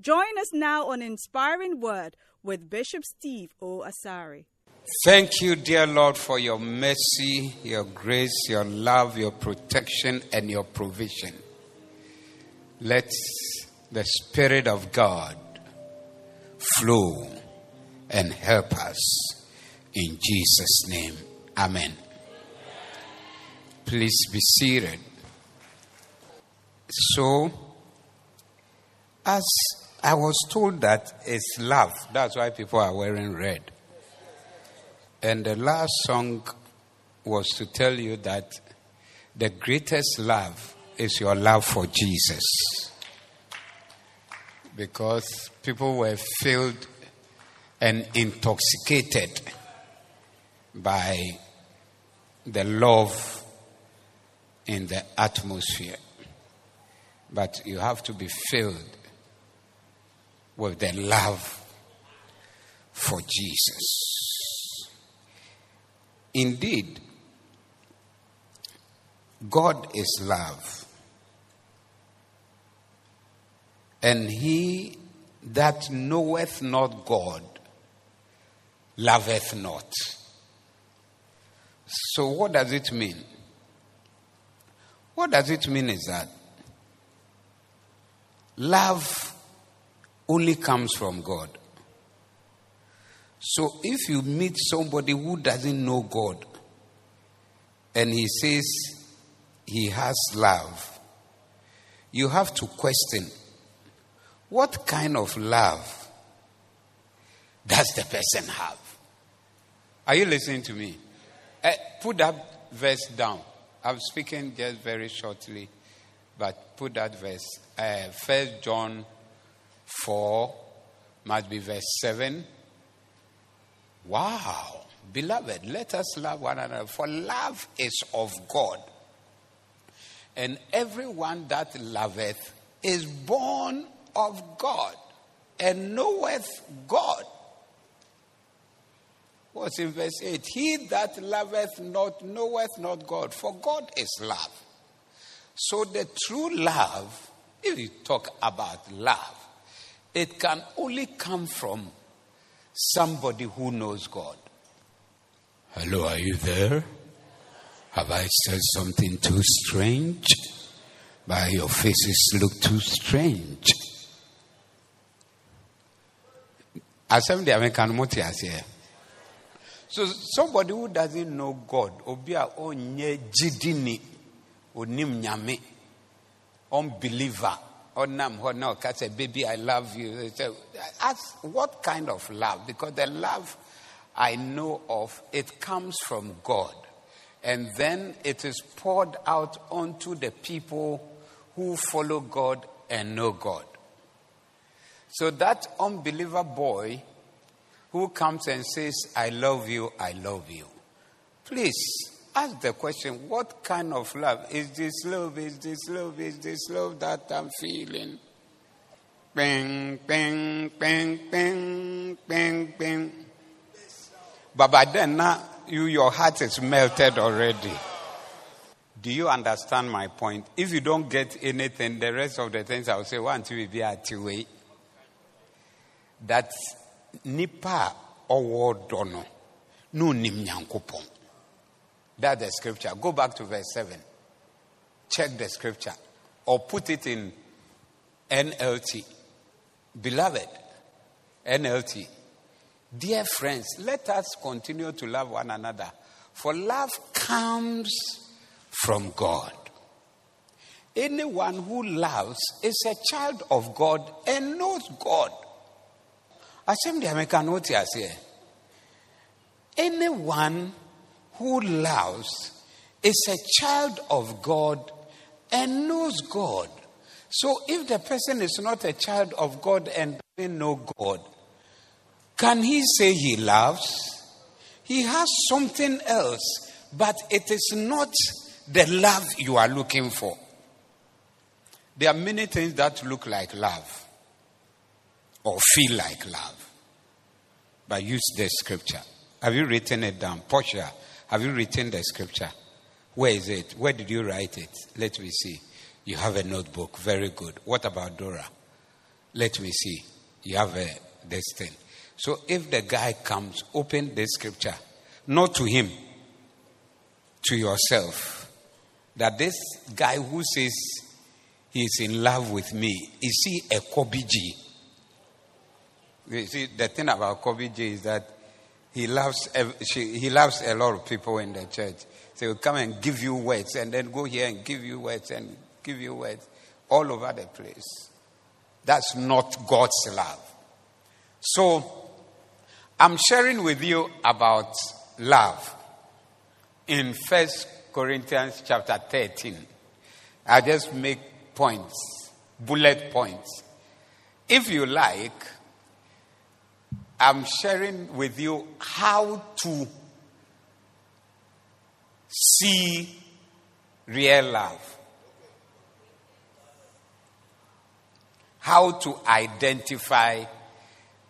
Join us now on Inspiring Word with Bishop Steve O. Asari. Thank you, dear Lord, for your mercy, your grace, your love, your protection, and your provision. Let the Spirit of God flow and help us. In Jesus' name, Amen. Please be seated. So, as I was told that it's love, that's why people are wearing red. And the last song was to tell you that the greatest love is your love for Jesus. Because people were filled and intoxicated by the love in the atmosphere. But you have to be filled with the love for Jesus. Indeed, God is love. And he that knoweth not God loveth not. So, what does it mean? What does it mean is that love only comes from God. So if you meet somebody who doesn't know God and he says he has love, you have to question what kind of love does the person have? Are you listening to me? Uh, put that verse down. I'm speaking just very shortly, but put that verse. Uh, First John 4 must be verse 7. Wow. Beloved, let us love one another, for love is of God. And everyone that loveth is born of God and knoweth God. What's in verse 8? He that loveth not knoweth not God, for God is love. So the true love, if you talk about love, it can only come from somebody who knows God. Hello, are you there? Have I said something too strange? But your faces look too strange. The American motias here. So somebody who doesn't know God, obia onye jidini, onim nyame, unbeliever, onam honor, say, baby, I love you. Ask what kind of love? Because the love I know of, it comes from God. And then it is poured out onto the people who follow God and know God. So that unbeliever boy who comes and says, I love you, I love you. Please ask the question what kind of love? Is this love? Is this love? Is this love that I'm feeling? Bang, bang, bang, bang, bang, bang. But by then, now, you, your heart is melted already. Do you understand my point? If you don't get anything, the rest of the things I will say, one, two, be at way. That nipa owo dono no nim nyankopon. That's the scripture. Go back to verse 7. Check the scripture. Or put it in NLT. Beloved, NLT. Dear friends, let us continue to love one another. For love comes from God. Anyone who loves is a child of God and knows God. Asem de America notice here. Anyone who loves is a child of God and knows God. So if the person is not a child of God and doesn't know God, can he say he loves? He has something else, but it is not the love you are looking for. There are many things that look like love or feel like love. But use the scripture. Have you written it down? Portia, have you written the scripture? Where is it? Where did you write it? Let me see. You have a notebook. Very good. What about Dora? Let me see. You have a, this thing. So if the guy comes, open the scripture. Not to him, to yourself. That this guy who says he's in love with me, is he a Kobiji? You see, the thing about Kobiji is that he loves, he loves a lot of people in the church. So he'll come and give you words and then go here and give you words and give you words all over the place. That's not God's love. So, I'm sharing with you about love in First Corinthians chapter 13. I just make points, bullet points. If you like, I'm sharing with you how to see real love. How to identify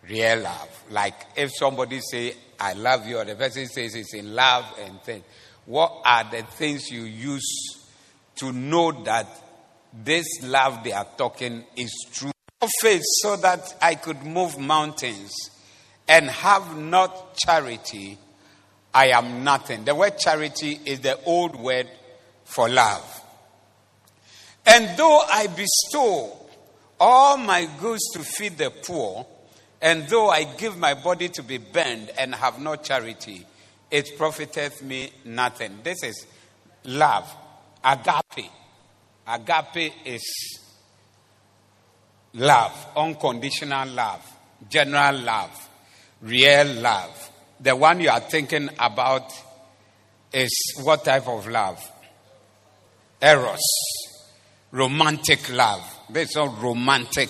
real love. Like if somebody say, I love you, or the person says it's in love and things. What are the things you use to know that this love they are talking is true? Faith so that I could move mountains and have not charity, I am nothing. The word charity is the old word for love. And though I bestow all my goods to feed the poor, and though I give my body to be burned and have no charity, it profiteth me nothing. This is love, agape. Agape is love, unconditional love, general love, real love. The one you are thinking about is what type of love? Eros, romantic love. This is romantic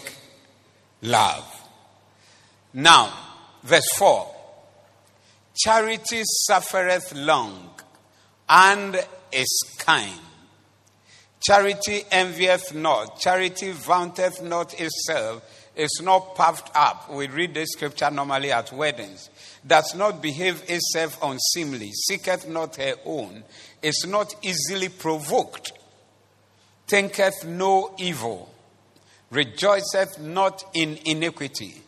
love. Now, verse 4 Charity suffereth long and is kind. Charity envieth not. Charity vaunteth not itself, is not puffed up. We read this scripture normally at weddings. Does not behave itself unseemly, seeketh not her own, is not easily provoked, thinketh no evil, rejoiceth not in iniquity,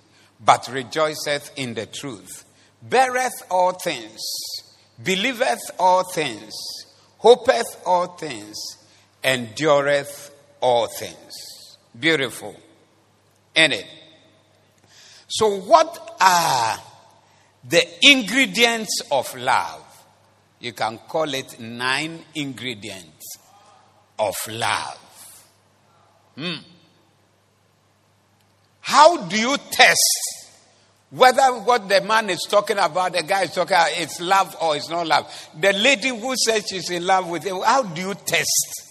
but rejoiceth in the truth, beareth all things, believeth all things, hopeth all things, endureth all things. Beautiful. In it. So, what are the ingredients of love? You can call it nine ingredients of love. Hmm. How do you test whether what the man is talking about, the guy is talking about, it's love or it's not love? The lady who says she's in love with him, how do you test?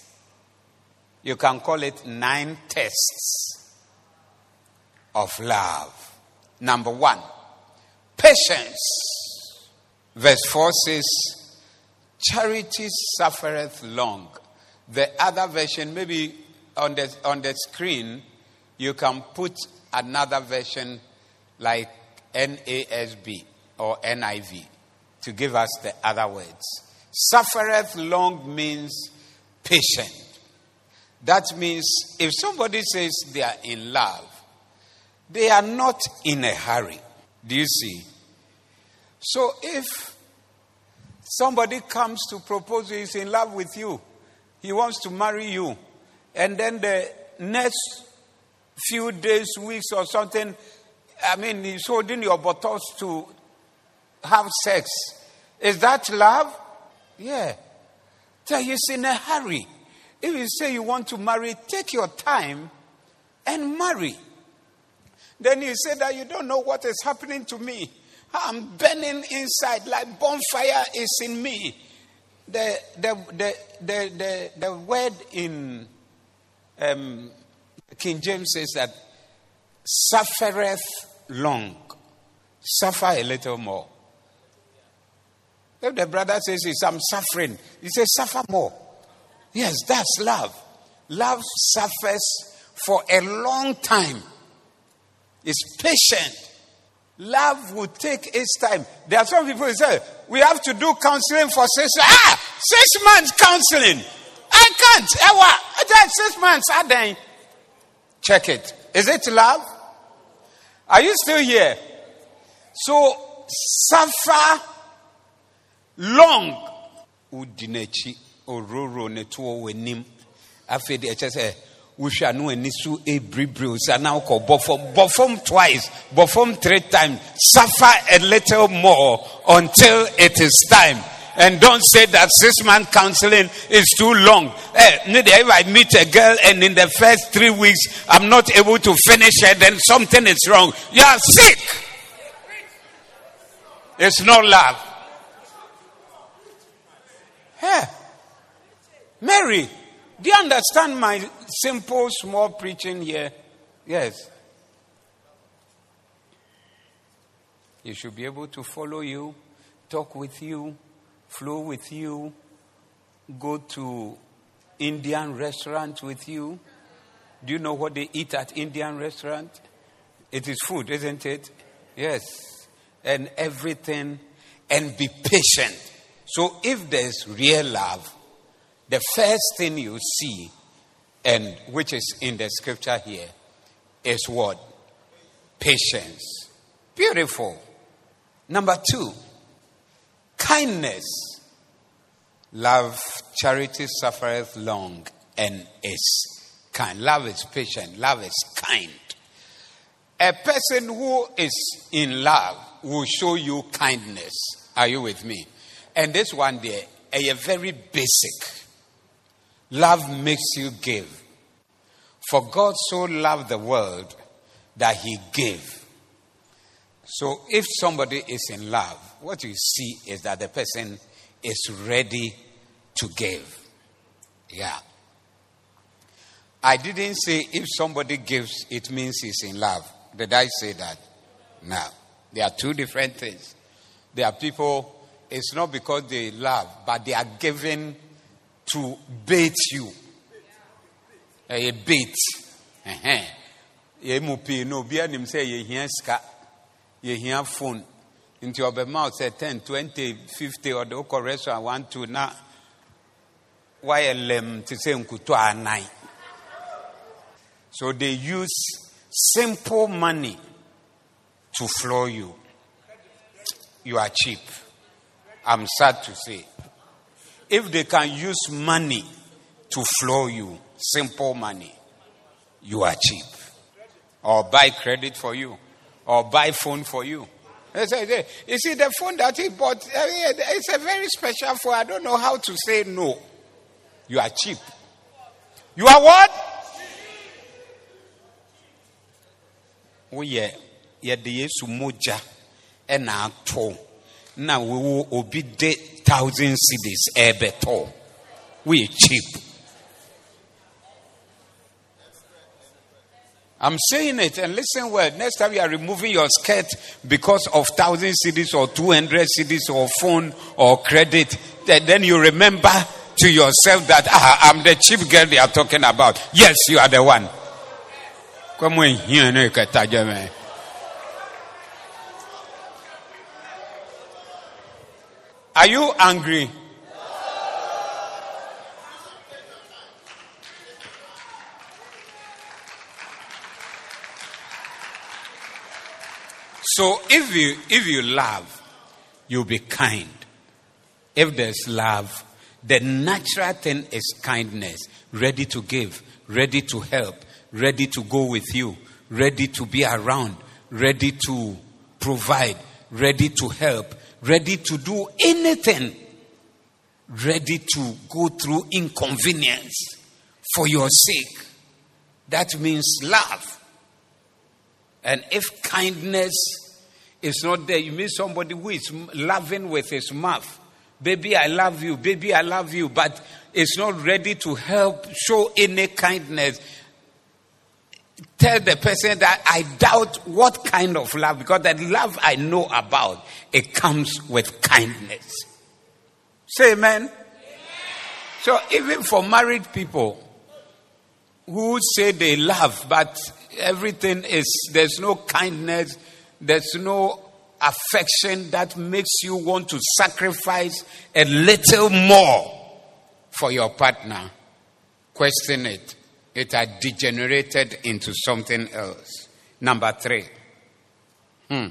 You can call it nine tests of love. Number one, patience. Verse 4 says, Charity suffereth long. The other version, maybe on the, on the screen, you can put another version like NASB or NIV to give us the other words. Suffereth long means patient. That means if somebody says they are in love, they are not in a hurry. Do you see? So if somebody comes to propose he's in love with you, he wants to marry you, and then the next few days, weeks, or something, I mean, he's holding your buttocks to have sex. Is that love? Yeah. So he's in a hurry. If you say you want to marry, take your time and marry. Then you say that you don't know what is happening to me. I'm burning inside, like bonfire is in me. The, the, the, the, the, the word in um, King James says that suffereth long, suffer a little more. If the brother says, I'm suffering, he says, suffer more. Yes, that's love. Love suffers for a long time, it's patient. Love will take its time. There are some people who say, We have to do counseling for six Ah, six months counseling. I can't. Ewa, that's six months. I then check it. Is it love? Are you still here? So suffer long. Udinechi ororo netuo wenim. Ɛkyɛ wohwɛ ano ani so ebiribiri o sɛ anaa wokɔ bɔfɔm bɔfɔm twice bɔfɔm three times suffer a little more until it is time and don't say that six month counseling is too long. Eh, if I meet a girl and in the first three weeks I'm not able to finish it, then something is wrong. You are sick. It's not love. Hey, Mary, do you understand my simple, small preaching here? Yes. He should be able to follow you, talk with you, flow with you, go to Indian restaurant with you. Do you know what they eat at Indian restaurant? It is food, isn't it? Yes. And everything and be patient. So if there's real love, the first thing you see, and which is in the scripture here, is what? Patience. Beautiful. Number two, kindness. Love, charity suffereth long and is kind. Love is patient. Love is kind. A person who is in love will show you kindness. Are you with me? And this one there, a very basic. Love makes you give. For God so loved the world that he gave. So if somebody is in love, what you see is that the person is ready to give. Yeah. I didn't say if somebody gives, it means he's in love. Did I say that? No. There are two different things. There are people, it's not because they love, but they are giving to bait you. Eh, a bait. yɛ mu pii na obi anim sɛ yɛhia sika yɛhia phone. Nti ɔbɛma wo sɛ 10 20 50 ɔde wokɔ restaurant 1 2 na wayɛ lɛm te sɛ nkuto anan so they use simple money to floor you. You are cheap. I'm sad to say if they can use money to floor you, simple money, you are cheap. Or buy credit for you, or buy phone for you. You see, the phone that he bought, eh, it's a very special phone. I don't know how to say no. You are cheap. You are what? Oh, yeah. Yeah, the Yesu moja. Na wo obi de thousand cedis ɛbɛtɔ we cheap I'm saying it and listen well. Next time you are removing your skirt because of thousand cedis or two hundred cedis or phone or credit, then you remember to yourself that ah, I'm the cheap girl they are talking about. Yes, you are the one. Come on here, Are you angry? So if you if you love, you'll be kind. If there's love, the natural thing is kindness, ready to give, ready to help, ready to go with you, ready to be around, ready to provide, ready to help, ready to do anything, ready to go through inconvenience for your sake. That means love. And if kindness is not there, you meet somebody who is loving with his mouth. Baby, I love you. Baby, I love you. But it's not ready to help, show any kindness. Tell the person that I doubt what kind of love, because the love I know about, it comes with kindness. Say amen. amen. So even for married people who say they love, but everything is, there's no kindness, there's no affection that makes you want to sacrifice a little more for your partner. Question it. It had degenerated into something else. Number three. Hmm.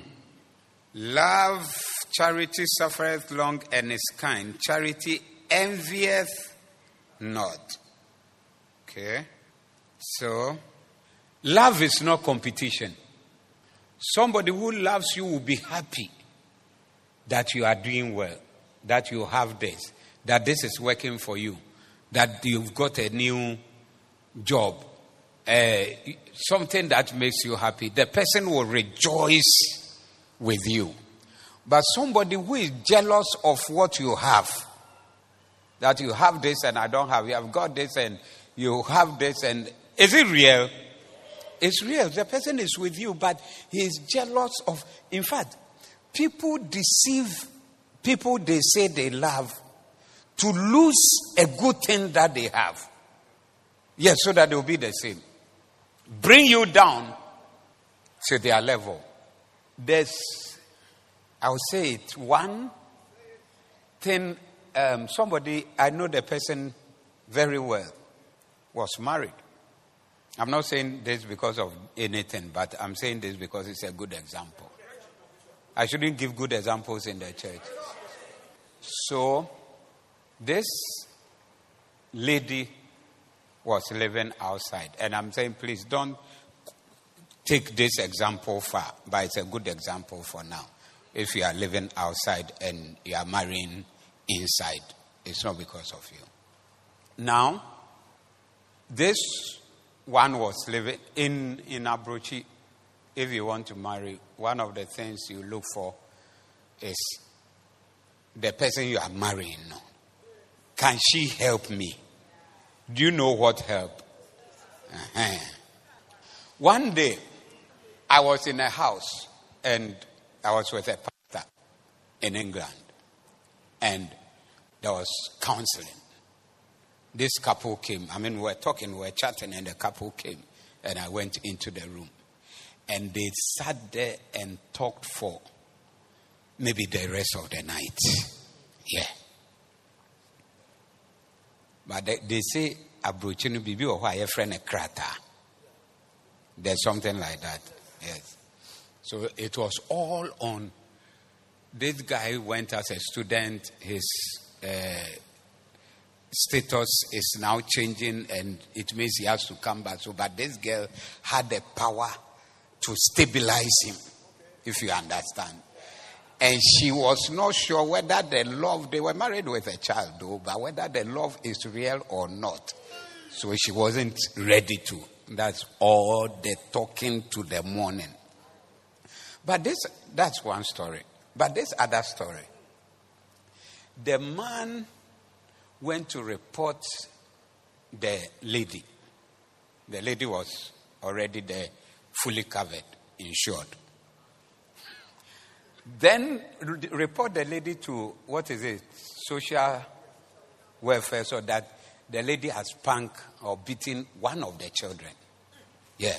Love, charity suffereth long and is kind. Charity envieth not. Okay? So, love is not competition. Somebody who loves you will be happy that you are doing well, that you have this, that this is working for you, that you've got a new job, uh, something that makes you happy, the person will rejoice with you. But somebody who is jealous of what you have, that you have this and I don't have, you have got this and you have this, and is it real? It's real. The person is with you, but he is jealous of. In fact, people deceive people they say they love to lose a good thing that they have. Yes, so that they will be the same. Bring you down to their level. There's, I'll say it, one thing, um, somebody, I know the person very well, was married. I'm not saying this because of anything, but I'm saying this because it's a good example. I shouldn't give good examples in the church. So, this lady was living outside. And I'm saying, please don't take this example far, but it's a good example for now. If you are living outside and you are marrying inside, it's not because of you. Now, this one was living in, in Abrochi. If you want to marry, one of the things you look for is the person you are marrying. Can she help me? Do you know what help? Uh-huh. One day, I was in a house and I was with a pastor in England, and there was counseling. This couple came. I mean, we were talking, we were chatting, and the couple came, and I went into the room. And they sat there and talked for maybe the rest of the night. Yeah. But they, they say abrochi no wɔ hɔ a yɛfrɛ no krataa. There's something like that. Yes. So it was all on. This guy went as a student. His uh, status is now changing, and it means he has to come back. So, but this girl had the power to stabilize him, if you understand. And she was not sure whether the love, they were married with a child though, but whether the love is real or not. So she wasn't ready to. That's all the talking to the morning. But this, that's one story. But this other story. The man went to report the lady. The lady was already there, fully covered, insured. Then report the lady to what is it? Social welfare so that the lady has spanked or beaten one of the children. Yeah.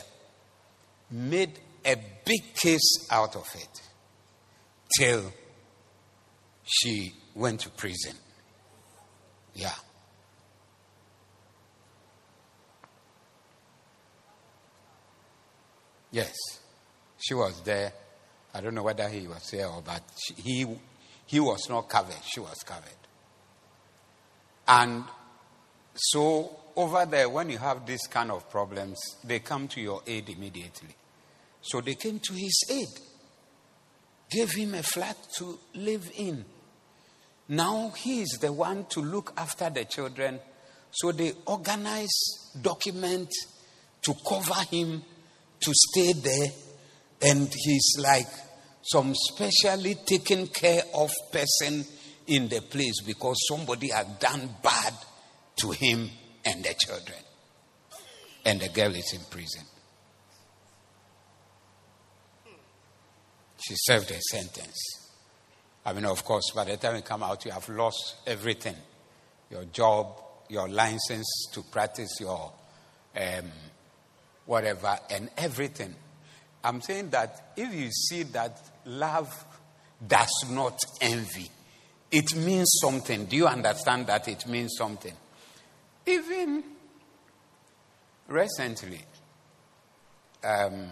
Made a big case out of it till she went to prison. Yeah. Yes. She was there I don't know whether he was there or but he he was not covered. She was covered. And so over there, when you have this kind of problems, they come to your aid immediately. So they came to his aid, gave him a flat to live in. Now he is the one to look after the children. So they organize documents to cover him to stay there. And he's like some specially taken care of person in the place because somebody had done bad to him and the children. And the girl is in prison. She served her sentence. I mean, of course, by the time you come out, you have lost everything your job, your license to practice your um, whatever, and everything. I'm saying that if you see that love does not envy, it means something. Do you understand that it means something? Even recently, um,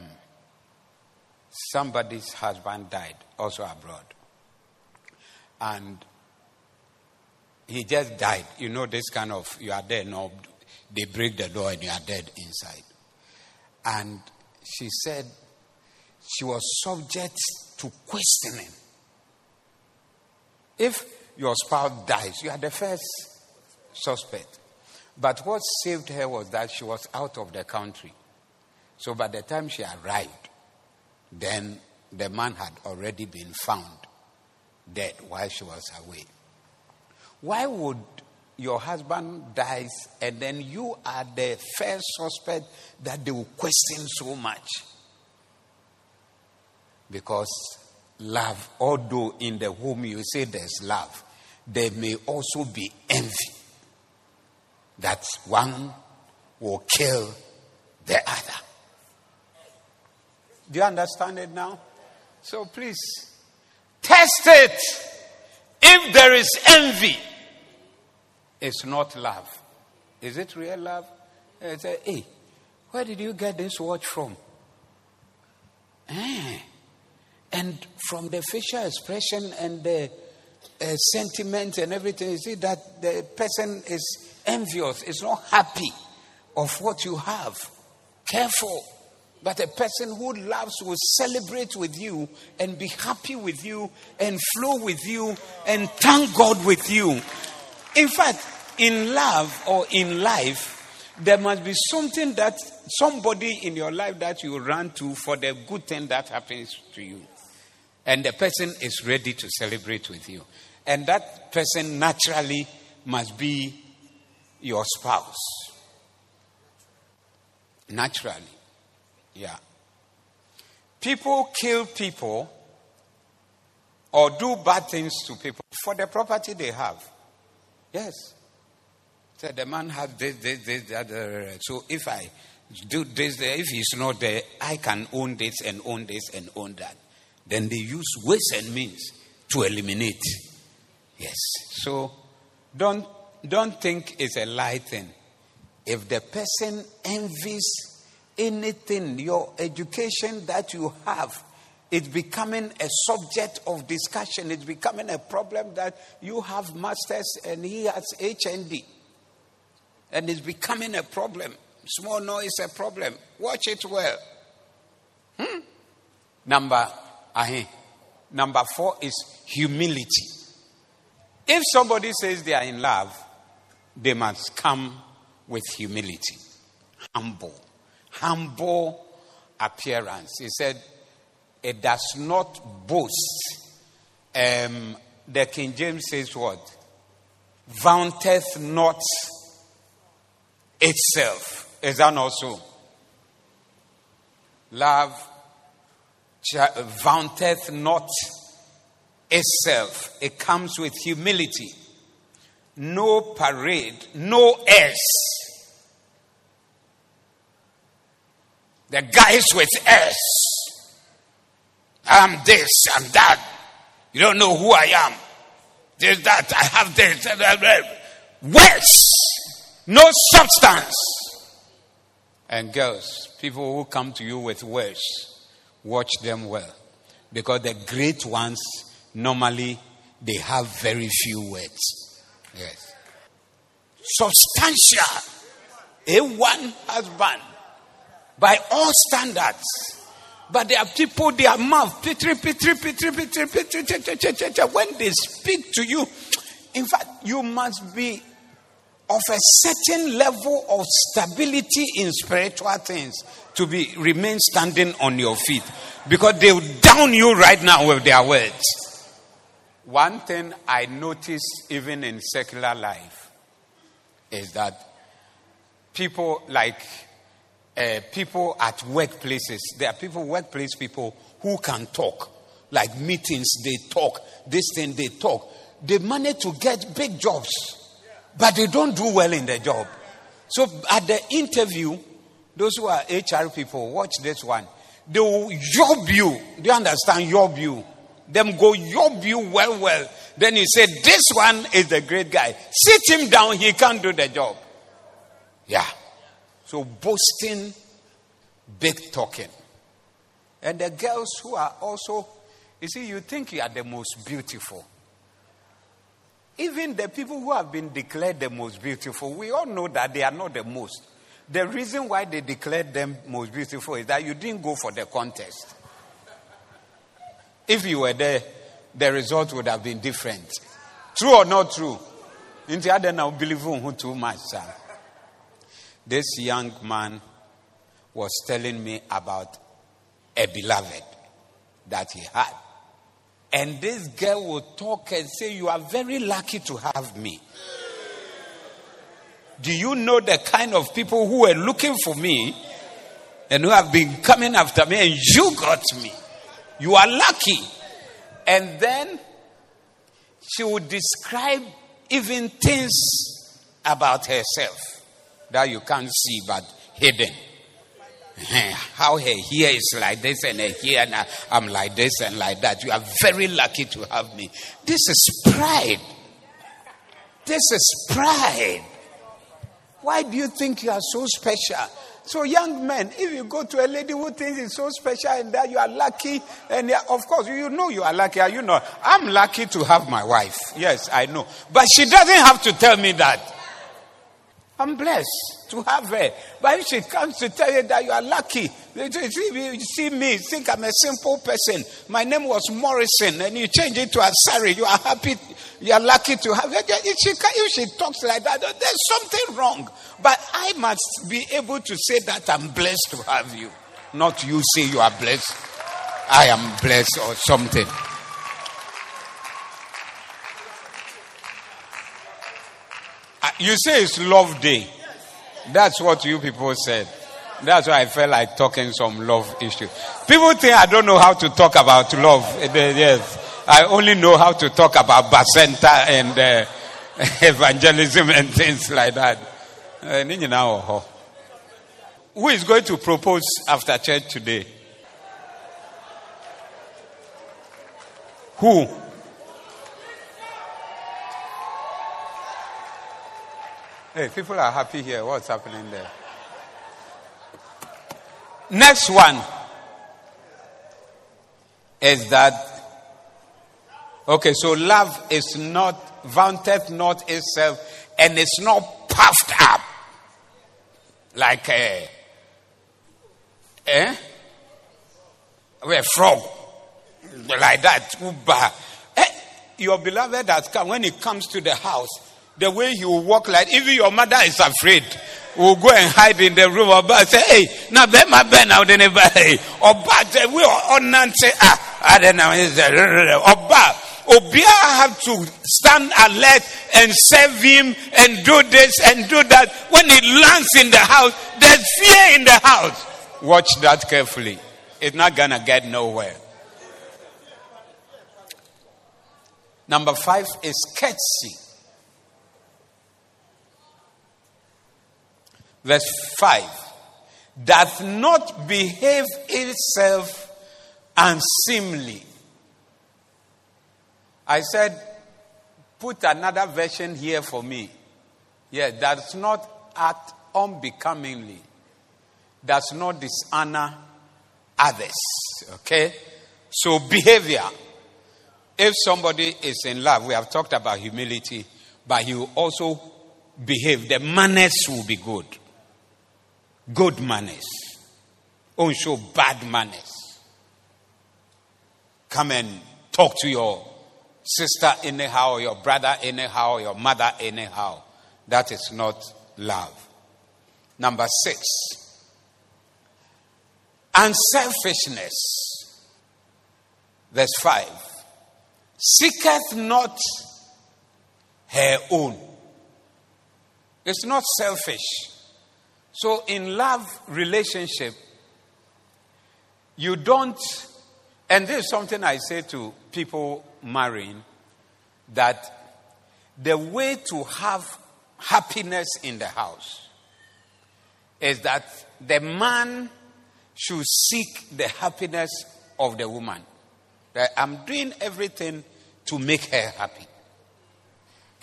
somebody's husband died, also abroad. And he just died. You know, this kind of, you are there, no, they break the door and you are dead inside. And she said she was subject to questioning. If your spouse dies, you are the first suspect. But what saved her was that she was out of the country. So by the time she arrived, then the man had already been found dead while she was away. Why would your husband dies and then you are the first suspect that they will question so much? Because love, although in the home you say there's love, there may also be envy that one will kill the other. Do you understand it now? So please test it. If there is envy, it's not love. Is it real love? Say, hey, where did you get this watch from? Eh. And from the facial expression and the uh, sentiment and everything, you see that the person is envious, is not happy of what you have. Careful. But a person who loves will celebrate with you and be happy with you and flow with you and thank God with you. In fact, in love or in life, there must be something that somebody in your life that you run to for the good thing that happens to you. And the person is ready to celebrate with you. And that person naturally must be your spouse. Naturally. Yeah. People kill people or do bad things to people for the property they have. Yes. So the man has this, this, this, that. Uh, so if I do this, if he's not there, I can own this and own this and own that. Then they use ways and means to eliminate. Yes. So don't don't think it's a light thing. If the person envies anything, your education that you have, it's becoming a subject of discussion. It's becoming a problem that you have masters and he has HND. And it's becoming a problem. Small noise a problem. Watch it well. Hmm? Number, uh, number four is humility. If somebody says they are in love, they must come with humility, humble humble appearance. He said, It does not boast. Um, the King James says what? Vaunteth not itself. Is that not so? Love vaunteth not itself. It comes with humility. No parade, no S The guys with S. I'm this, I'm that. You don't know who I am. There's that, I have this. Words, no substance. And girls, people who come to you with words, watch them well. Because the great ones, normally, they have very few words. Yes. Substantial. A one husband by all standards. But there are people, their mouth, pitri, pitri, pitri, pitri, pitri, when they speak to you, in fact, you must be of a certain level of stability in spiritual things to be remain standing on your feet because they will down you right now with their words. One thing I notice even in secular life is that people like uh, people at workplaces. There are people, workplace people, who can talk like meetings, they talk, this thing, they talk. They manage to get big jobs, but they don't do well in the job. So at the interview, those who are HR people, watch this one. They will yob you. Do you understand? Yob you. Them go yob you well, well. Then you say, This one is the great guy. Sit him down, he can't do the job. Yeah. So boasting, big talking. And the girls who are also, you see, you think you are the most beautiful. Even the people who have been declared the most beautiful, we all know that they are not the most. The reason why they declared them most beautiful is that you didn't go for the contest. If you were there, the result would have been different. True or not true? Into other now believe who too much, sir. This young man was telling me about a beloved that he had. And this girl would talk and say, You are very lucky to have me. Do you know the kind of people who were looking for me and who have been coming after me, and you got me? You are lucky. And then she would describe even things about herself that you can't see but hidden. How her hair is like this and her hair, and I'm like this and like that. You are very lucky to have me. This is pride. This is pride. Why do you think you are so special? So, young men, if you go to a lady who thinks it's so special and that you are lucky, and of course, you know you are lucky, you not? I'm lucky to have my wife. Yes, I know. But she doesn't have to tell me that. I'm blessed to have her. But if she comes to tell you that you are lucky, you see, me, think I'm a simple person. My name was Morrison, and you change it to Asari. You are happy, you are lucky to have her. If she, if she talks like that, there's something wrong. But I must be able to say that I'm blessed to have you. Not you say you are blessed. I am blessed or something. You say it's love day. That's what you people said. That's why I felt like talking some love issue. People think I don't know how to talk about love. Yes. I only know how to talk about basenta and uh, evangelism and things like that. Uh, Who is going to propose after church today? Who? Hey, people are happy here. What's happening there? Next one is that okay, so love is not vaunteth not itself and it's not puffed up like a eh? a frog like that. Eh, your beloved has come when he comes to the house the way he will walk like even your mother is afraid will go and hide in the room Oba say hey na be my be now the never hey Oba we on say ah I don't know Oba Obia have to stand alert and serve him and do this and do that. When he lands in the house, there's fear in the house. Watch that carefully. It's not gonna get nowhere. Number five is courtesy. Verse 5 doth not behave itself unseemly. I said, put another version here for me. Yeah, does not act unbecomingly, does not dishonor others. Okay? So, behavior. If somebody is in love, we have talked about humility, but he will also behave. The manners will be good good manners. Don't show bad manners. Come and talk to your sister anyhow, or your brother anyhow, or your mother anyhow. That is not love. Number six, unselfishness. Verse 5 Seeketh not her own. It's not selfish. So in love relationship, you don't And this is something I say to people marrying that the way to have happiness in the house is that the man should seek the happiness of the woman. That I'm doing everything to make her happy.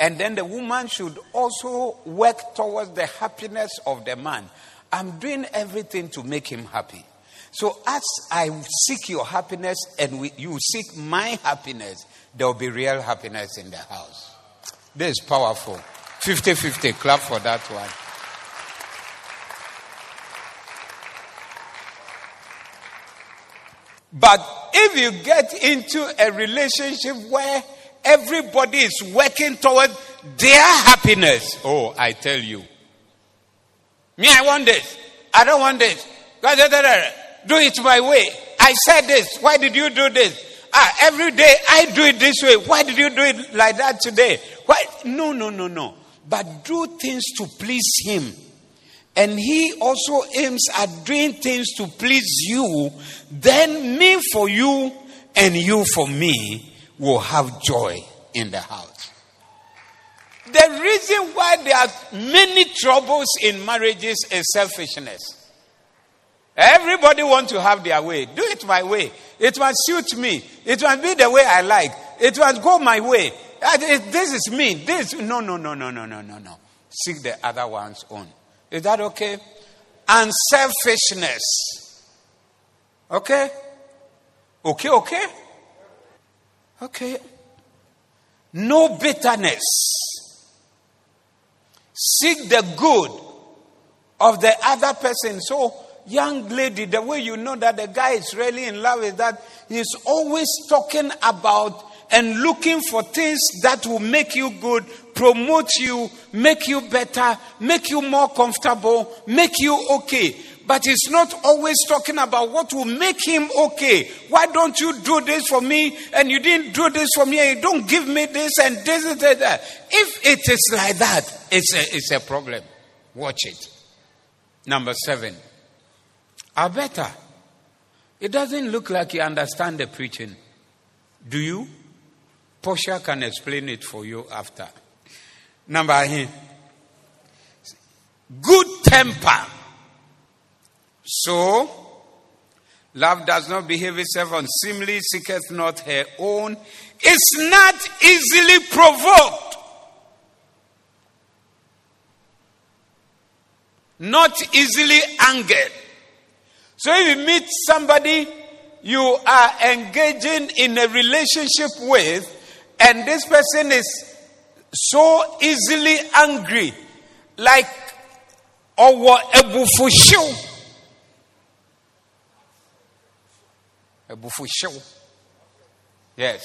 And then the woman should also work towards the happiness of the man. I'm doing everything to make him happy. So as I seek your happiness and we, you seek my happiness, there will be real happiness in the house. This is powerful. 50 50. Clap for that one. But if you get into a relationship where everybody is working toward their happiness, oh, I tell you. Me, I want this. I don't want this. Do it my way. I said this. Why did you do this? Ah, every day I do it this way. Why did you do it like that today? Why? No, no, no, no. But do things to please Him. And He also aims at doing things to please you. Then me for you and you for me will have joy in the house. The reason why there are many troubles in marriages is selfishness. Everybody wants to have their way. Do it my way. It must suit me. It must be the way I like. It must go my way. This is me. This no no no no no no no no. Seek the other one's own. Is that okay? Unselfishness. Okay? Okay, okay? Okay. No bitterness. Seek the good of the other person. So young lady, the way you know that the guy is really in love is that he's always talking about and looking for things that will make you good, promote you, make you better, make you more comfortable, make you okay. But he's not always talking about what will make him okay. Why don't you do this for me and you didn't do this for me and you don't give me this and this and that? If it is like that, it's a, it's a problem. Watch it. Number seven. I better. It doesn't look like you understand the preaching. Do you? Portia can explain it for you after. Number eight. Good temper. So, love does not behave itself unseemly, seeketh not her own, is not easily provoked, not easily angered. So if you meet somebody you are engaging in a relationship with, and this person is so easily angry, like or ebufushu. Ebufushu. Yes.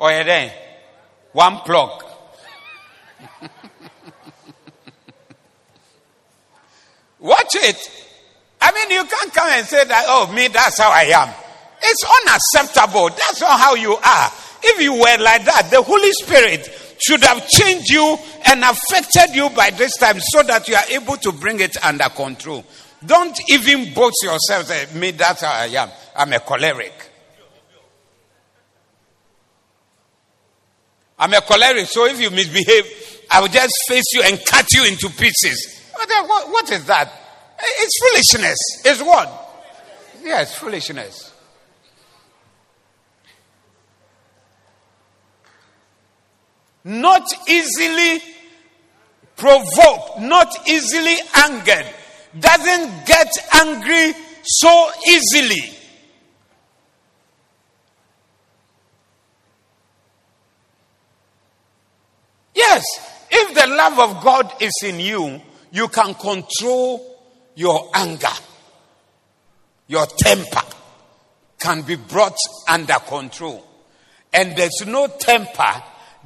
Oh, or then one plug. Watch it. I mean, you can't come and say that, oh, me, that's how I am. It's unacceptable. That's not how you are. If you were like that, the Holy Spirit should have changed you and affected you by this time so that you are able to bring it under control. Don't even boast yourself that me, that's how I am. I'm a choleric. I'm a choleric, so if you misbehave, I will just face you and cut you into pieces. what, what is that? It's foolishness. It's what? Yes, foolishness. Not easily provoked, not easily angered, doesn't get angry so easily. Yes, if the love of God is in you, you can control your anger, your temper can be brought under control. And there's no temper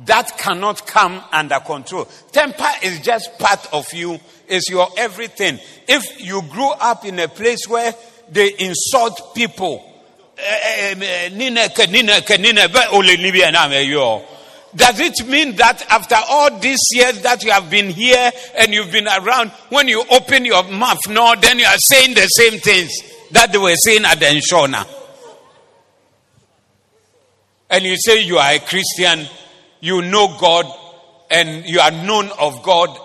that cannot come under control. Temper is just part of you, is your everything. If you grew up in a place where they insult people, does it mean that after all these years that you have been here and you've been around, when you open your mouth no, then you are saying the same things that they were saying at the Enshona? and you say you are a Christian, you know God, and you are known of God,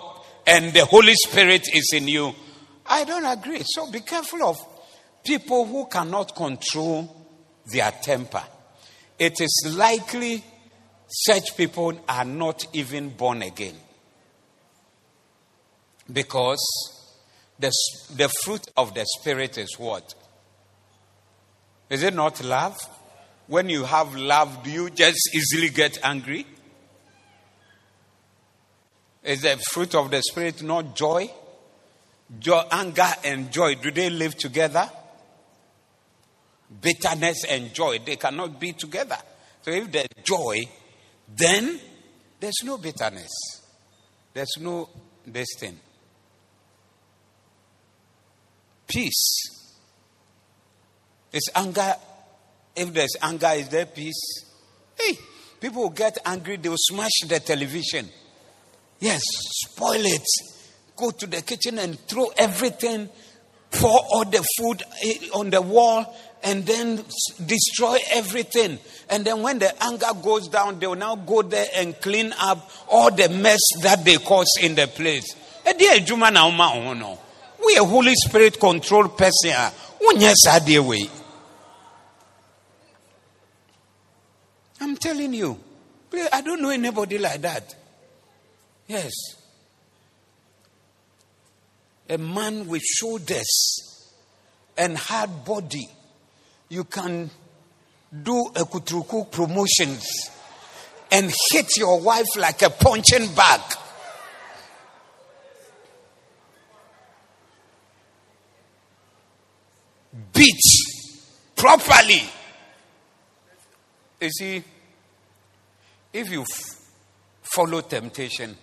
and the Holy Spirit is in you. I don't agree. So be careful of people who cannot control their temper. It is likely such people are not even born again. Because the, the fruit of the Spirit is what? Is it not love? When you have love, do you just easily get angry? Is the fruit of the Spirit not joy? Joy, anger and joy, do they live together? Bitterness and joy, they cannot be together. So if there's joy, then there's no bitterness. There's no this thing. Peace. Is anger, if there's anger, is there peace? Hey, people will get angry, they'll smash the television. Yes, spoil it. Go to the kitchen and throw everything, pour all the food eh, on the wall, and then destroy everything. And then when the anger goes down, they will now go there and clean up all the mess that they cause in the place. Eh, we a Holy Spirit controlled person. I'm telling you. I don't know anybody like that. Yes. A man with shoulders and hard body. You can do a kutruku promotions and hit your wife like a punching bag. Beat properly. You see, if you f- follow temptation,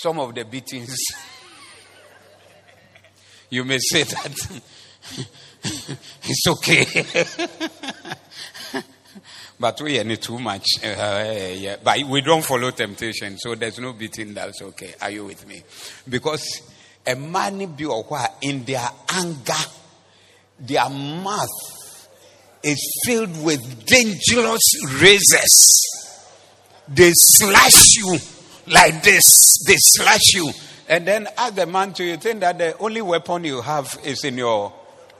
some of the beatings, you may say that it's okay. but we are too much. Uh, yeah. But we don't follow temptation, so there's no beating. That's okay. Are you with me? Because a man be in their anger, their mouth is filled with dangerous razors. They slash you like this. They slash you. And then as the man to you think that the only weapon you have is in your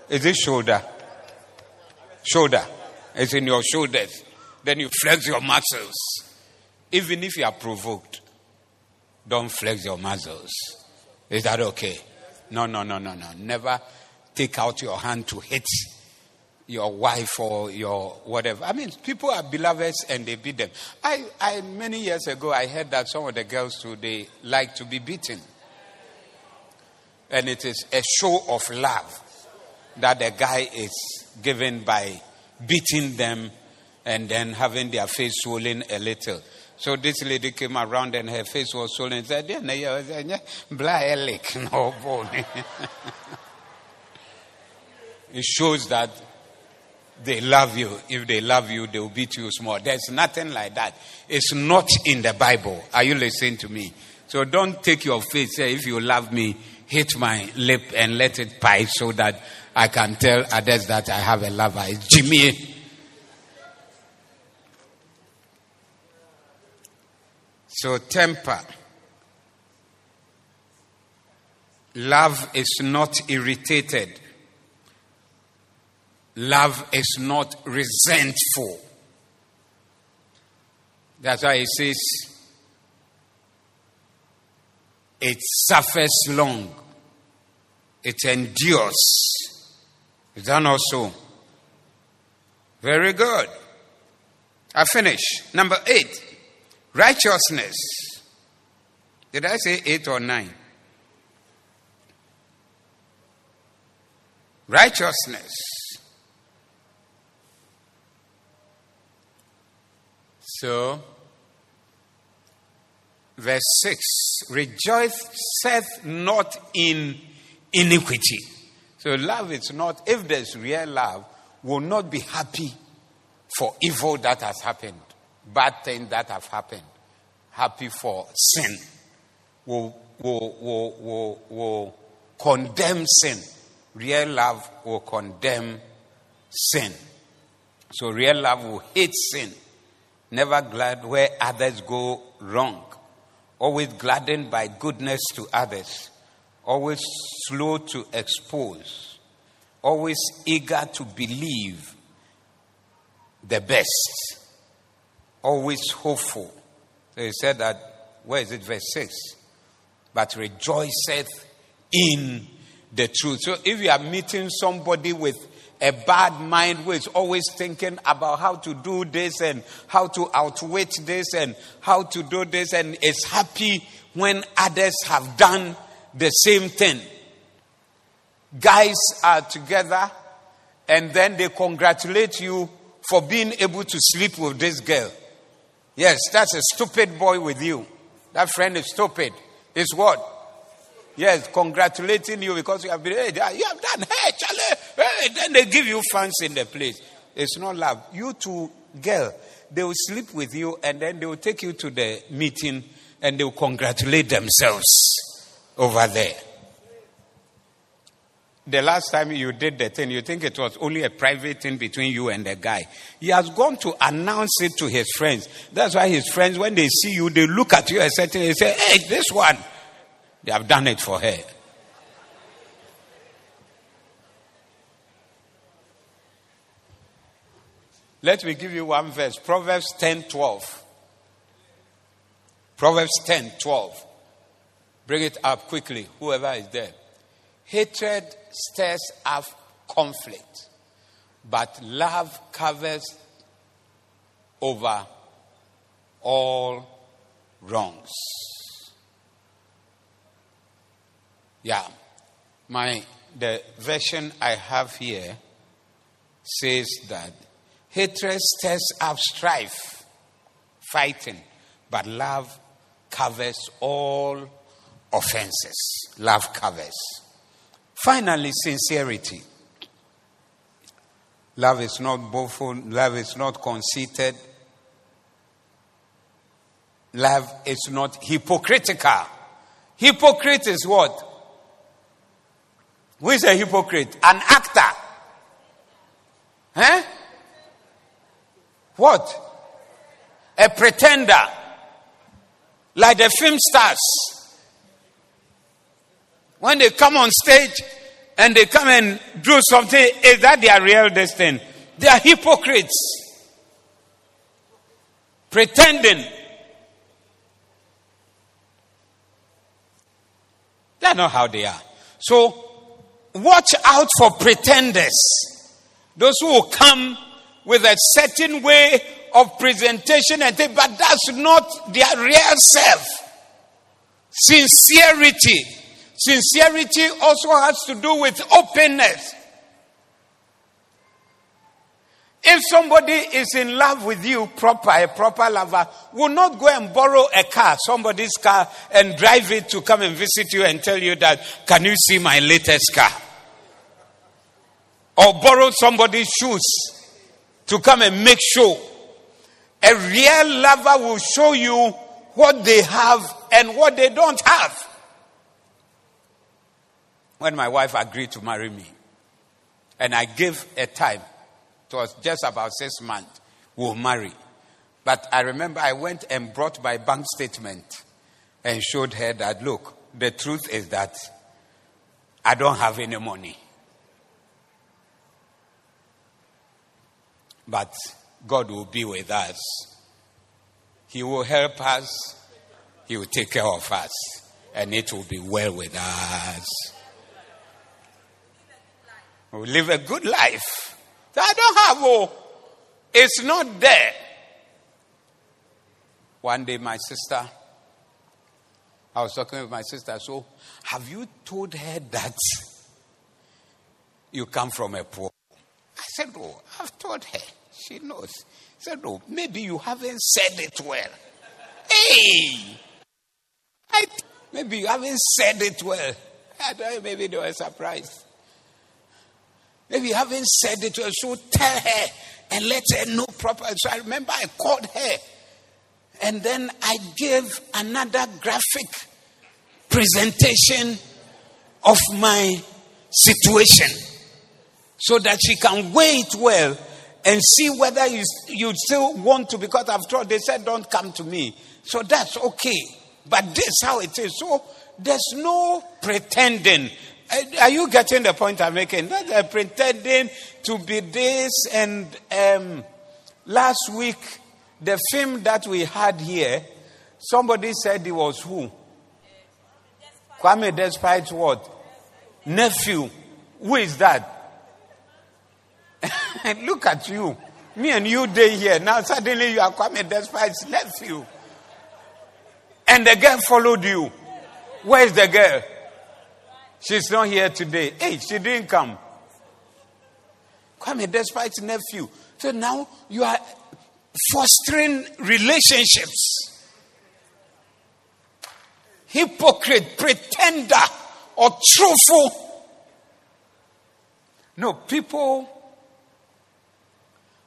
is it shoulder? Shoulder. It's in your shoulders. Then you flex your muscles. Even if you are provoked, don't flex your muscles. Is that okay? No, no, no, no, no. Never take out your hand to hit your wife or your whatever. I mean, people are beloveds and they beat them. I, I many years ago, I heard that some of the girls they like to be beaten, and it is a show of love that the guy is given by beating them and then having their face swollen a little. So this lady came around and her face was swollen and said, no bone. it shows that they love you. If they love you, they will beat you small. There's nothing like that. It's not in the Bible. Are you listening to me? So don't take your faith, Say, if you love me, hit my lip and let it pipe so that I can tell others that I have a lover. It's Jimmy. So, temper. Love is not irritated. Love is not resentful. That's why he says, it suffers long, it endures. Is that not so? Very good. I finish. Number eight, righteousness. Did I say eight or nine? Righteousness. So, verse 6 Rejoiceth not in iniquity. So, love is not, if there's real love, will not be happy for evil that has happened, bad things that have happened. Happy for sin. Will, will, will, will, will condemn sin. Real love will condemn sin. So real love will hate sin, never glad where others go wrong, always gladdened by goodness to others, always slow to expose, always eager to believe the best, always hopeful. So he said that, where is it, verse 6? But rejoiceth in the truth. So if you are meeting somebody with a bad mind who is always thinking about how to do this and how to outwit this and how to do this and is happy when others have done the same thing. Guys are together and then they congratulate you for being able to sleep with this girl. Yes, that's a stupid boy with you. That friend is stupid. Is what? Yes, congratulating you because you have been, hey, you have done, hey, Charlie, hey, then they give you fans in the place. It's not love. You two, girl, they will sleep with you and then they will take you to the meeting and they will congratulate themselves over there. The last time you did the thing, you think it was only a private thing between you and the guy. He has gone to announce it to his friends. That's why his friends, when they see you, they look at you and say, hey, this one. They have done it for her. Let me give you one verse Proverbs 10 12. Proverbs 10 12. Bring it up quickly, whoever is there. Hatred stirs up conflict, but love covers over all wrongs. Yeah. My the version I have here says that hatred stirs up strife, fighting, but love covers all offenses. Love covers. Finally, sincerity. Love is not boastful, love is not conceited, love is not hypocritical. Hypocrite is what? Who is a hypocrite? An actor. Huh? What? A pretender. Like the film stars. When they come on stage and they come and do something, is that their real destiny? They are hypocrites. Pretending. That's not how they are. So watch out for pretenders. Those who will come with a certain way of presentation and think, but that's not their real self. Sincerity. Sincerity also has to do with openness. If somebody is in love with you, proper, a proper lover, will not go and borrow a car, somebody's car, and drive it to come and visit you and tell you that, can you see my latest car? Or borrow somebody's shoes to come and make show. A real lover will show you what they have and what they don't have. When my wife agreed to marry me, and I gave a time, it was just about six months, we'll marry. But I remember I went and brought my bank statement and showed her that, look, the truth is that I don't have any money. But God will be with us. He will help us. He will take care of us. And it will be well with us. We'll live a good life. I don't have all. It's not there. One day, my sister, I was talking with my sister, so have you told her that you come from a poor? I said, Oh, I've told her. She knows. He said, Oh, maybe you haven't said it well. Hey! I, maybe you haven't said it well. I maybe they were surprised. Maybe you haven't said it well. So tell her and let her know properly. So I remember I called her and then I gave another graphic presentation of my situation so that she can weigh it well and see whether you, you still want to, because after all, they said, don't come to me. So that's okay. But this how it is. So there's no pretending. Uh, are you getting the point I'm making? Not uh, pretending to be this. And um, last week, the film that we had here, somebody said it was who? Kwame Despite what? Nephew. Who is that? Look at you. Me and you day here. Now suddenly you are Kwame Despite's nephew. And the girl followed you. Where is the girl? She's not here today. Hey, she didn't come. Come Kwame Despite's nephew. So now you are fostering relationships. Hypocrite, pretender, or truthful. No, people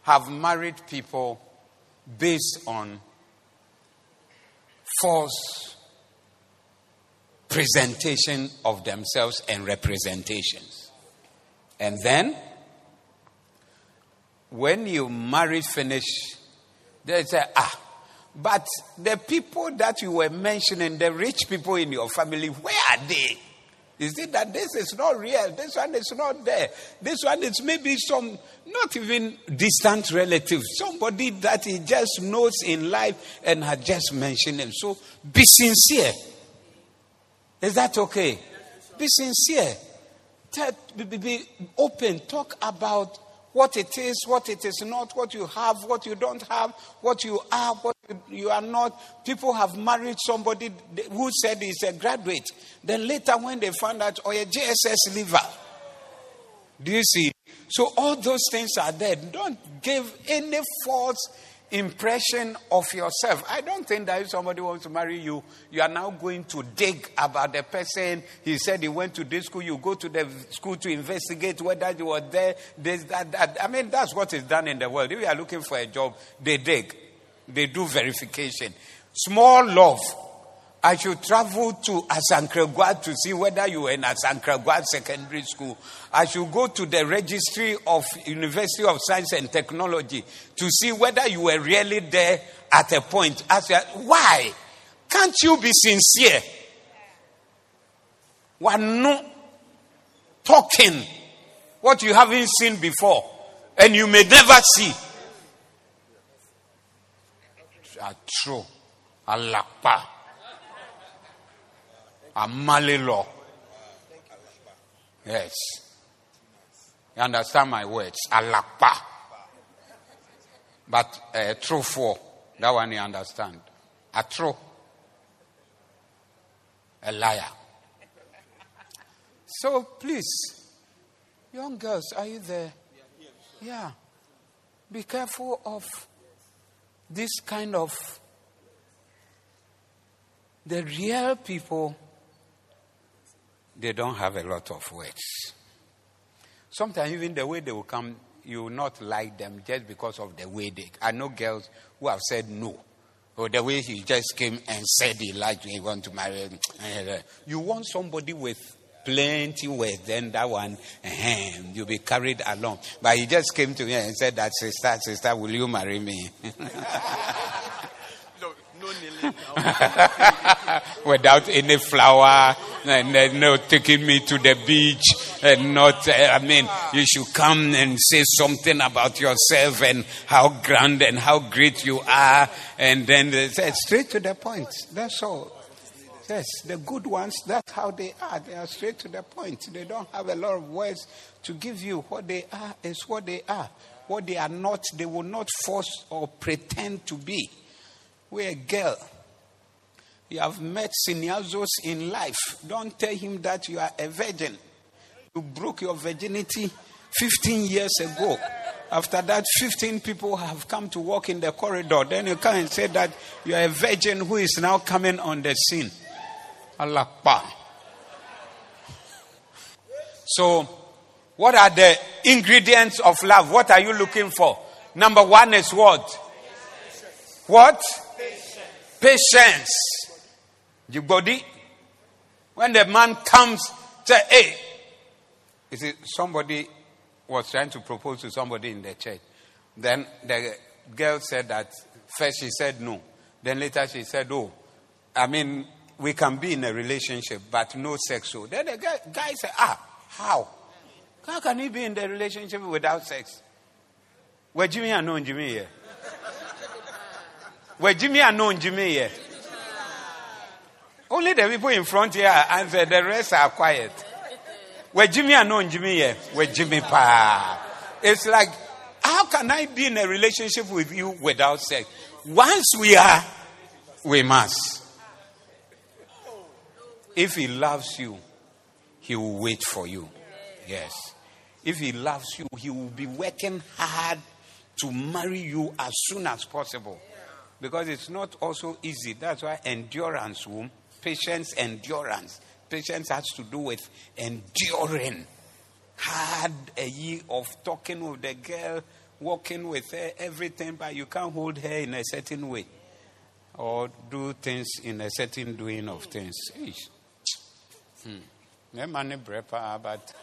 have married people based on false presentation of themselves and representations. And then, when you marry finish, they say, ah, but the people that you were mentioning, the rich people in your family, where are they? Is it that this is not real? This one is not there. This one is maybe some, not even distant relative, somebody that he just knows in life and had just mentioned him. So be sincere. Is that okay? Be sincere. Be open. Talk about what it is, what it is not, what you have, what you don't have, what you are, what you are not. People have married somebody who said he's a graduate. Then later, when they found out, oh, a JSS leaver. Do you see? So all those things are there. Don't give any false impression of yourself. I don't think that if somebody wants to marry you, you are now going to dig about the person. He said he went to this school. You go to the school to investigate whether you were there. This, that, that. I mean, that's what is done in the world. If you are looking for a job, they dig, they do verification. Small love I should travel to Asankragua to see whether you were in Asankragua Secondary School. I should go to the registry of University of Science and Technology to see whether you were really there at a point. Ask why? Can't you be sincere? We are not talking what you haven't seen before and you may never see. True. Alapa. Amali law. Yes. You understand my words? Alakpa. But uh, true for that one you understand. A true. A liar. So please, young girls, are you there? Yeah. Be careful of this kind of the real people they don't have a lot of words. Sometimes even the way they will come, you will not like them just because of the way they. I know girls who have said no. Or the way he just came and said he liked he want to marry. You want somebody with plenty words, then that one, you'll be carried along. But he just came to me and said that, sister, sister, will you marry me? Without any flower, and uh, no taking me to the beach, and not, uh, I mean, you should come and say something about yourself and how grand and how great you are, and then say straight to the point. That's all. Yes, the good ones, that's how they are. They are straight to the point. They don't have a lot of words to give you. What they are is what they are. What they are not, they will not force or pretend to be. We're a girl. You have met seniazos in life. Don't tell him that you are a virgin. You broke your virginity 15 years ago. After that, 15 people have come to walk in the corridor. Then you come and say that you are a virgin who is now coming on the scene. Allah. So, what are the ingredients of love? What are you looking for? Number one is what? What? Patience. Jibodi. When the man comes, say, hey, you see, somebody was trying to propose to somebody in the church. Then the girl said that first she said no. Then later she said, oh, I mean, we can be in a relationship, but no sex. So then the guy, guy said, ah, how? How can he be in the relationship without sex? Where Jimmy and no Jimmy here? Where Jimmy and no Jimmy here? Only the people in front here answer, the rest are quiet. Where Jimmy and no Jimmy here? Where Jimmy pa? It's like, how can I be in a relationship with you without sex? Once we are, we must. If he loves you, he will wait for you. Yes. If he loves you, he will be working hard to marry you as soon as possible. Because it's not also easy. That's why endurance, womb, patience, endurance. Patience has to do with enduring. Hard a year of talking with the girl, walking with her, everything, but you can't hold her in a certain way or do things in a certain doing of things. Hmm. But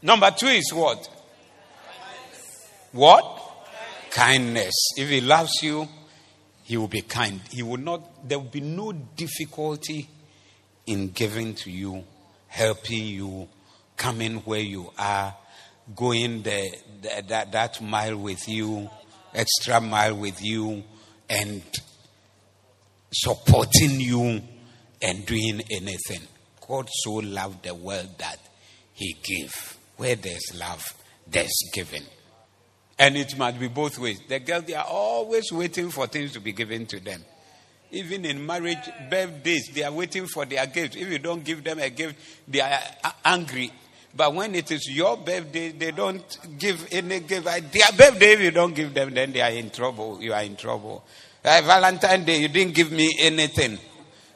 Number two is what? What? Kindness. If he loves you, he will be kind. He will not, there will be no difficulty in giving to you, helping you, coming where you are, going the, the, that, that mile with you, extra mile with you, and supporting you and doing anything. God so loved the world that he gave. Where there's love, there's giving. And it must be both ways. The girls, they are always waiting for things to be given to them. Even in marriage birthdays, they are waiting for their gift. If you don't give them a gift, they are angry. But when it is your birthday, they don't give any gift. Their birthday, if you don't give them, then they are in trouble. You are in trouble. Like Valentine Day, you didn't give me anything.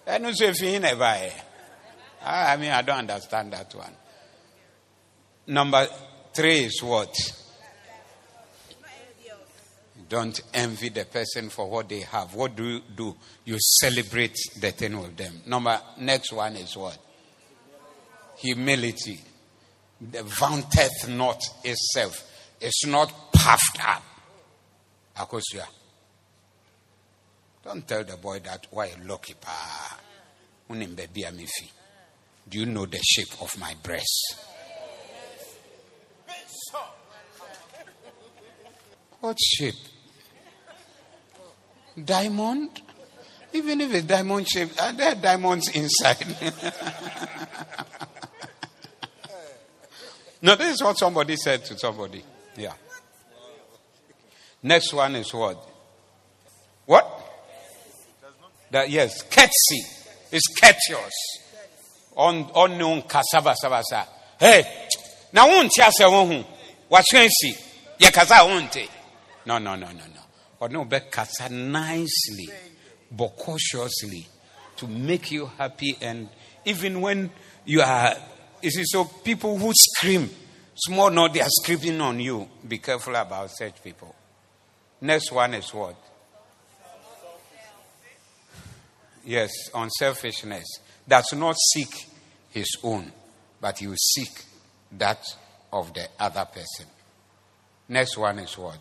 Eh. I don't say if. I mean, I don't understand that one. Number three is what? Don't envy the person for what they have. What do you do? You celebrate the thing with them. Number next one is what? Humility. The vaunteth not itself. It's not puffed up. Akosia. Don't tell the boy that why lucky pa. Do you know the shape of my breast? What shape? Diamond? Even if it's diamond shape, are there diamonds inside? no, this is what somebody said to somebody. Yeah. Next one is what? What? That yes, courtesy is courteous. On unknown cassava sabasa. Hey, now won't you say one What's fancy? Yeah, kasa won't No, no, no, no, no. Or no, but kasa nicely, but cautiously to make you happy. And even when you are, you see, so people who scream, small, no, they are screaming on you. Be careful about such people. Next one is what? Yes, unselfishness. Does not seek his own, but will seek that of the other person. Next one is what?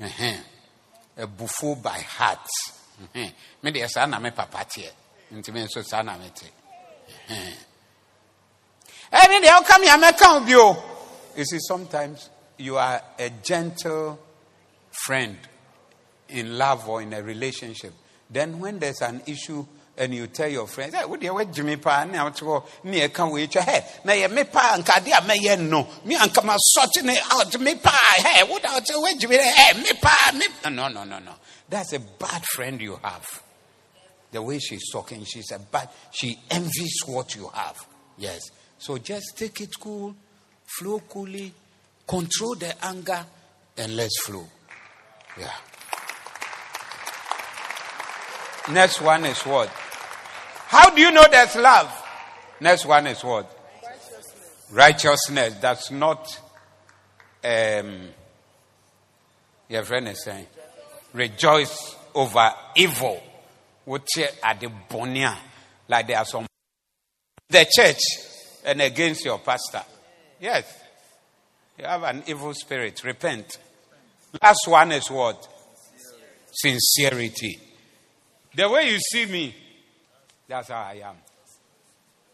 A buffo by heart. Me de sa na me papa tie. Nti me so sa na me te. Eh me de o come here me kan bi. You see sometimes you are a gentle friend in love or in a relationship then when there's an issue and you tell your friends, hey, what do you want Jimmy Pa? Now to me, I can't wait. Hey, now you me and Kadia may no. Me and come sorting it out. Me pa, hey, what out to Jimmy? Hey, me pa, me. No, no, no, no. That's a bad friend you have. The way she's talking, she's a bad, she envies what you have. Yes. So just take it cool, flow coolly, control the anger, and let's flow. Yeah. Next one is what? How do you know there's love? Next one is what? Righteousness. Righteousness. That's not, um, your friend is saying, rejoice over evil. Which at the bonia, like there are some, the church and against your pastor. Yes. You have an evil spirit. Repent. Last one is what? Sincerity. The way you see me, that's how I am.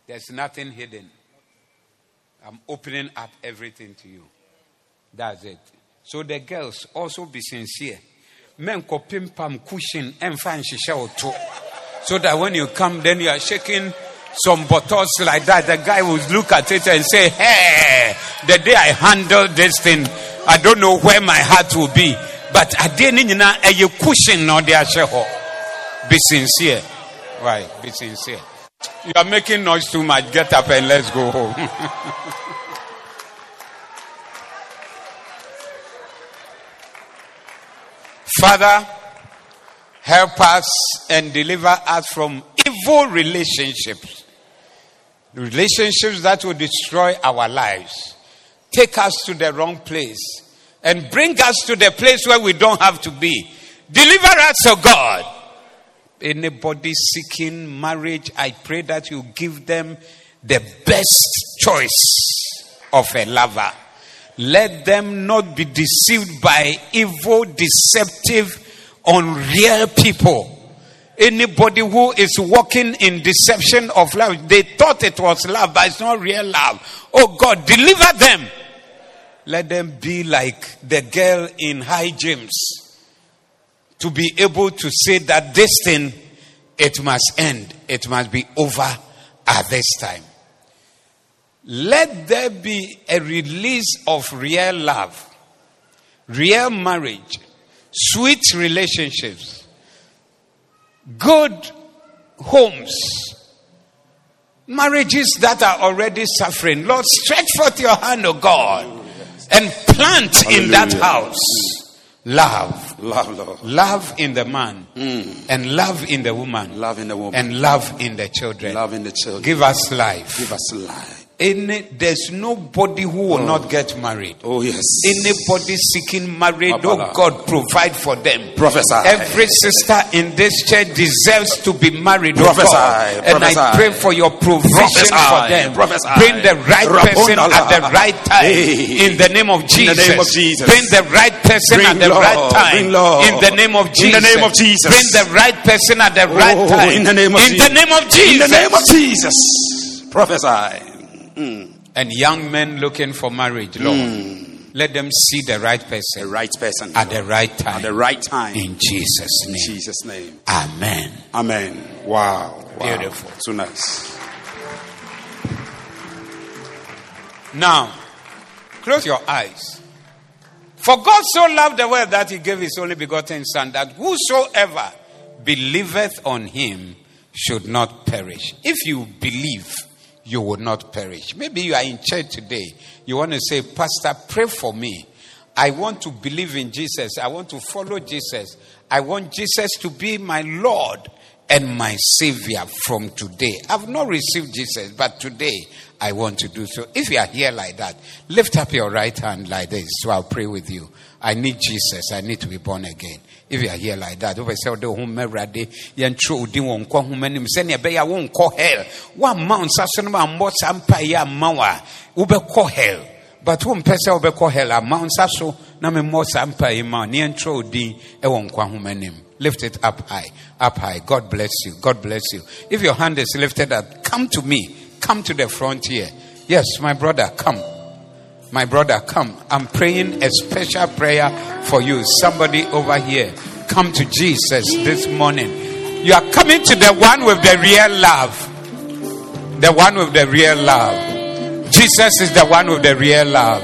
There's nothing hidden. I'm opening up everything to you. That's it. So the girls also be sincere. Men ko pim pam cushion and fan shisha So that when you come, then you are shaking some bottles like that. The guy will look at it and say, Hey, the day I handle this thing, I don't know where my heart will be. But I didn't know eh, a cushion or the Be sincere. Right, be sincere. You are making noise too much. Get up and let's go home. Father, help us and deliver us from evil relationships. Relationships that will destroy our lives. Take us to the wrong place and bring us to the place where we don't have to be. Deliver us, O God. Anybody seeking marriage, I pray that you give them the best choice of a lover. Let them not be deceived by evil, deceptive, unreal people. Anybody who is walking in deception of love, they thought it was love, but it's not real love. Oh God, deliver them. Let them be like the girl in High James to be able to say that this thing, it must end, it must be over at this time. Let there be a release of real love, real marriage, sweet relationships, good homes, marriages that are already suffering. Lord, stretch forth your hand, O oh God, and plant Hallelujah. in that house love. Love, Lord. Love in the man. Mm. And love in the woman. Love in the woman. And love in the children. Love in the children. Give us life. Give us life. Any, there's nobody who will oh. not get married. Oh, yes. Anybody seeking married, oh God, provide for them. Professor. Every sister in this church deserves to be married. Oh prophesy. Oh. And Prophesy. I pray for your provision Prophesy. for them. Prophesy. Bring the right person at the right time. Hey. In the name of Jesus. In the name of Jesus. Bring the right person Bring at the Lord. right time. In the name of Jesus. In the name of Jesus. Bring the right person at the right Oh, time. in the name of in Jesus. the name of Jesus. In the name of Jesus. Prophesy. Mm. And young men looking for marriage, Lord, Mm. let them see the right person. The right person. at the right time. At the right time. In Jesus' In name. Jesus' name. Amen. Amen. Wow. wow. Beautiful. So nice. Now, close your eyes. For God so loved the world that he gave his only begotten Son, that whosoever believeth on him should not perish. If you believe, you will not perish. Maybe you are in church today. You want to say, Pastor, pray for me. I want to believe in Jesus. I want to follow Jesus. I want Jesus to be my Lord and my Savior from today. I've not received Jesus, but today I want to do so. If you are here like that, lift up your right hand like this so I'll pray with you. I need Jesus. I need to be born again. If you are here like that, wobɛ sɛ wode wo ho mmarade yɛntwerɛ wo din wɔ nkwa homa anim sɛnea ɛbɛyɛ a wonkɔ hell. Woamma wo nsa so no mammɔ saa mpaeɛ amma wo a wobɛkɔ hell. But wompɛ sɛ wobɛkɔ hell? Amma wo nsa so na memmɔ saa mpaeɛ ma. Wo ne yɛntwerɛ wo din ɛwɔ nkwa homa anim lift it up high up high. God bless you god bless you. If your hand is lifted up come to me. Come to the front here yes my brother come my brother, come. I'm praying a special prayer for you. Somebody over here, come to Jesus this morning. You are coming to the one with the real love. The one with the real love. Jesus is the one with the real love.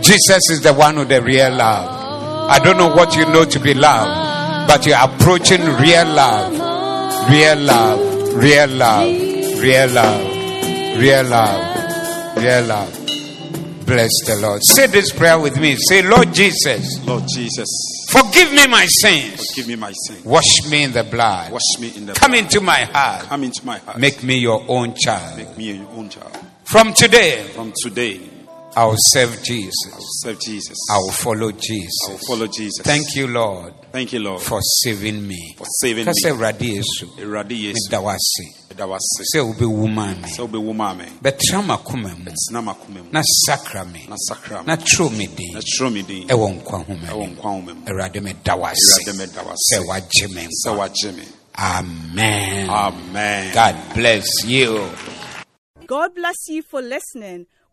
Jesus is the one with the real love. I don't know what you know to be love, but you are approaching real love. Real love. Real love. Real love. Real love. Real love. Bless the Lord. Say this prayer with me. Say, Lord Jesus, Lord Jesus, forgive me my sins. Forgive me my sins. Wash me in the blood. Wash me in the Come into my heart. Come into my heart. Make me your own child. Make me your own child. From today, From today, I will serve I will Jesus. serve Jesus. I will follow Jesus. I will follow Jesus. Thank you, Lord, Thank you, Lord, for saving me. for saving Kase me. Awurade Yesu, Awurade Yesu, meda wo ase. ɛda wase sɛ wobɛwu maa me sɛ wobɛwu maa me bɛtra m'akoma mu. Tena m'akoma mu. Na sakra me. Na sakra me. Na twerɛ me din na kyerɛ me din ɛwɔ nkwa homa ɛwɔ mu nkwa nwoma mu. Awurade meda wo awurade ase mɛda sɛ wase wagye me sɛ wagye me. Amen. Amen. God bless you. God bless you for listening.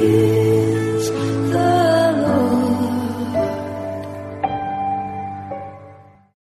Holy.